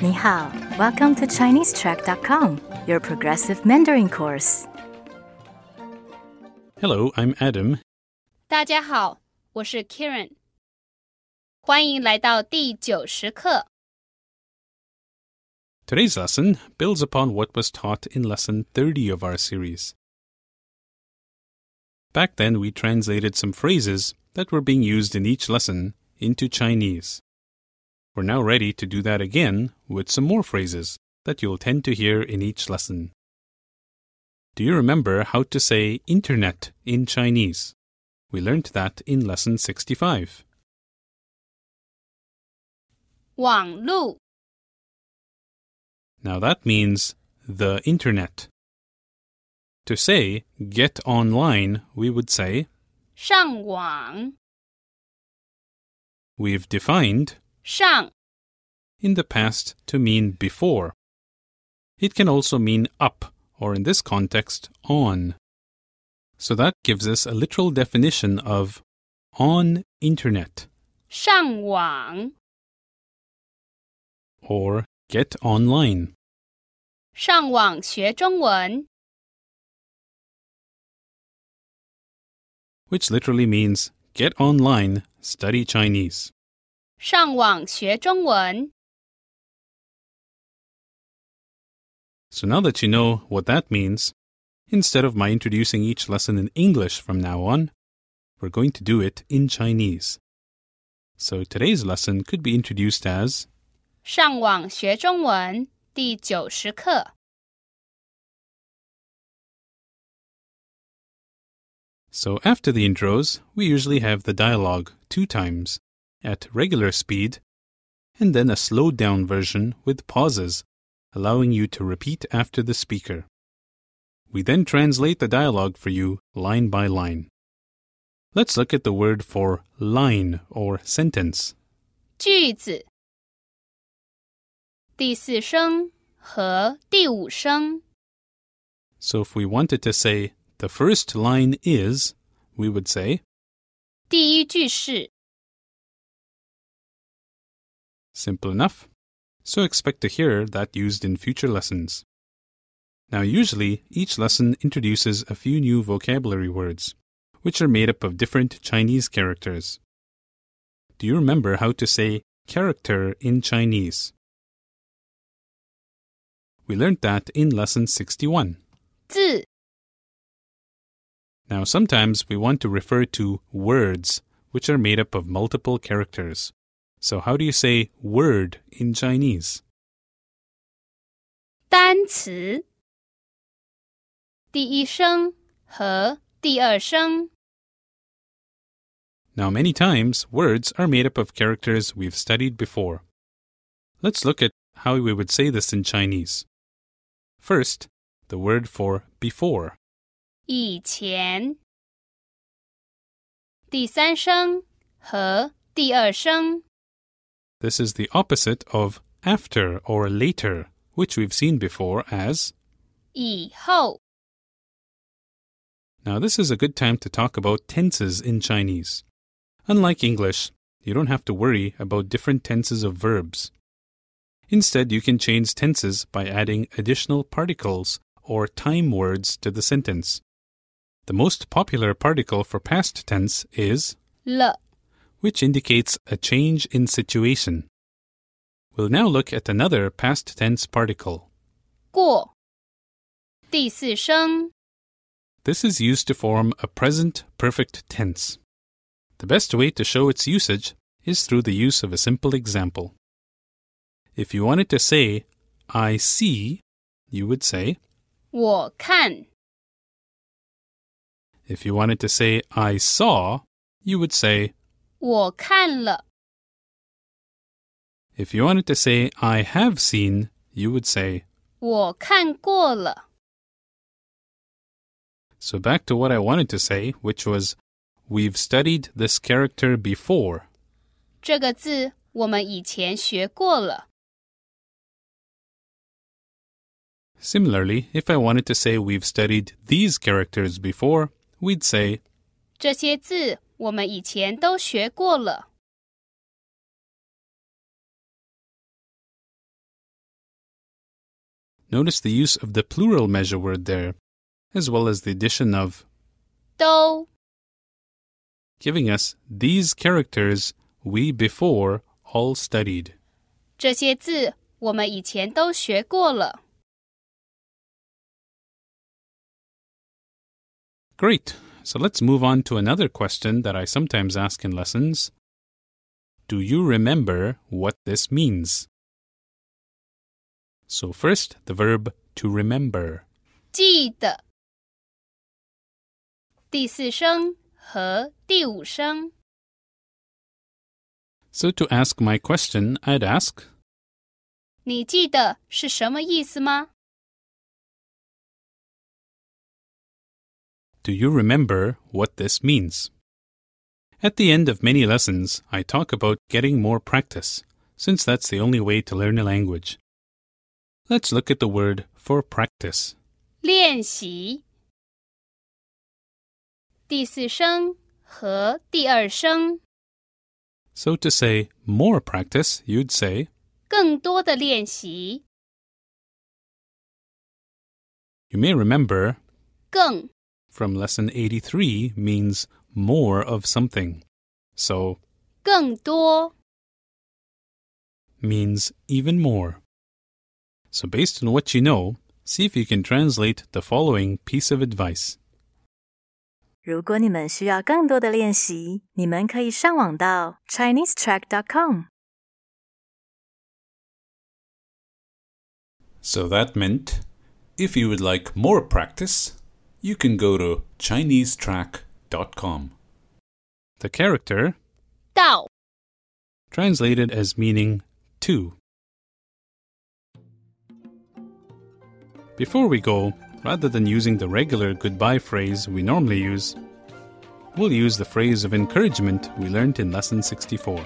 你好, welcome to ChineseTrack.com, your progressive Mandarin course. Hello, I'm Adam. 大家好，我是 Karen，欢迎来到第九十课。 Today's lesson builds upon what was taught in lesson 30 of our series. Back then, we translated some phrases that were being used in each lesson into Chinese. We're now ready to do that again with some more phrases that you'll tend to hear in each lesson. Do you remember how to say internet in Chinese? We learned that in lesson 65. 网路 Now that means the internet. To say get online, we would say 上网 we've defined 上 in the past to mean before. It can also mean up, or in this context, on. So that gives us a literal definition of on internet 上网 or get online. 上网学中文 which literally means get online, study Chinese. 上网学中文 So now that you know what that means, instead of my introducing each lesson in English from now on, we're going to do it in Chinese. So today's lesson could be introduced as 上网学中文第九十课 So after the intros, we usually have the dialogue two times at regular speed and then a slowed down version with pauses, allowing you to repeat after the speaker. We then translate the dialogue for you line by line. Let's look at the word for line or sentence. 句子第四声和第五声 So if we wanted to say the first line is, we would say 第一句是 Simple enough. So expect to hear that used in future lessons. Now, usually, each lesson introduces a few new vocabulary words, which are made up of different Chinese characters. Do you remember how to say character in Chinese? We learned that in lesson 61. 字 Now, sometimes we want to refer to words, which are made up of multiple characters. So, how do you say word in Chinese? 单词第一声和第二声 Now, many times, words are made up of characters we've studied before. Let's look at how we would say this in Chinese. First, the word for before. 以前第三声和第二声 This is the opposite of after or later, which we've seen before as. 以后 Now, this is a good time to talk about tenses in Chinese. Unlike English, you don't have to worry about different tenses of verbs. Instead, you can change tenses by adding additional particles or time words to the sentence. The most popular particle for past tense is 了 which indicates a change in situation. We'll now look at another past tense particle. 过第四声 This is used to form a present perfect tense. The best way to show its usage is through the use of a simple example. If you wanted to say, I see, you would say, 我看 if you wanted to say, I saw, you would say, 我看了 if you wanted to say, I have seen, you would say, 我看过了 So back to what I wanted to say, which was, we've studied this character before. 这个字我们以前学过了 Similarly, if I wanted to say we've studied these characters before, we'd say, 这些字 我们以前都学过了。 Notice the use of the plural measure word there, as well as the addition of, 都 giving us these characters we before all studied. 这些字我们以前都学过了。 Great. So let's move on to another question that I sometimes ask in lessons. Do you remember what this means? So, first, the verb to remember. 记得。第四声和第五声， So, to ask my question, I'd ask, 你记得是什么意思吗？ Do you remember what this means? At the end of many lessons, I talk about getting more practice, since that's the only way to learn a language. Let's look at the word for practice. 练习。第四声和第二声， So, to say more practice, you'd say, 更多的练习， you may remember 更 from lesson 83 means more of something. So, 更多。 means even more. So, based on what you know, see if you can translate the following piece of advice. 如果你们需要更多的练习，你们可以上网到 ChineseTrack.com。 So that meant if you would like more practice, you can go to ChineseTrack.com. The character Dao, translated as meaning to. Before we go, rather than using the regular goodbye phrase we normally use, we'll use the phrase of encouragement we learned in lesson 64.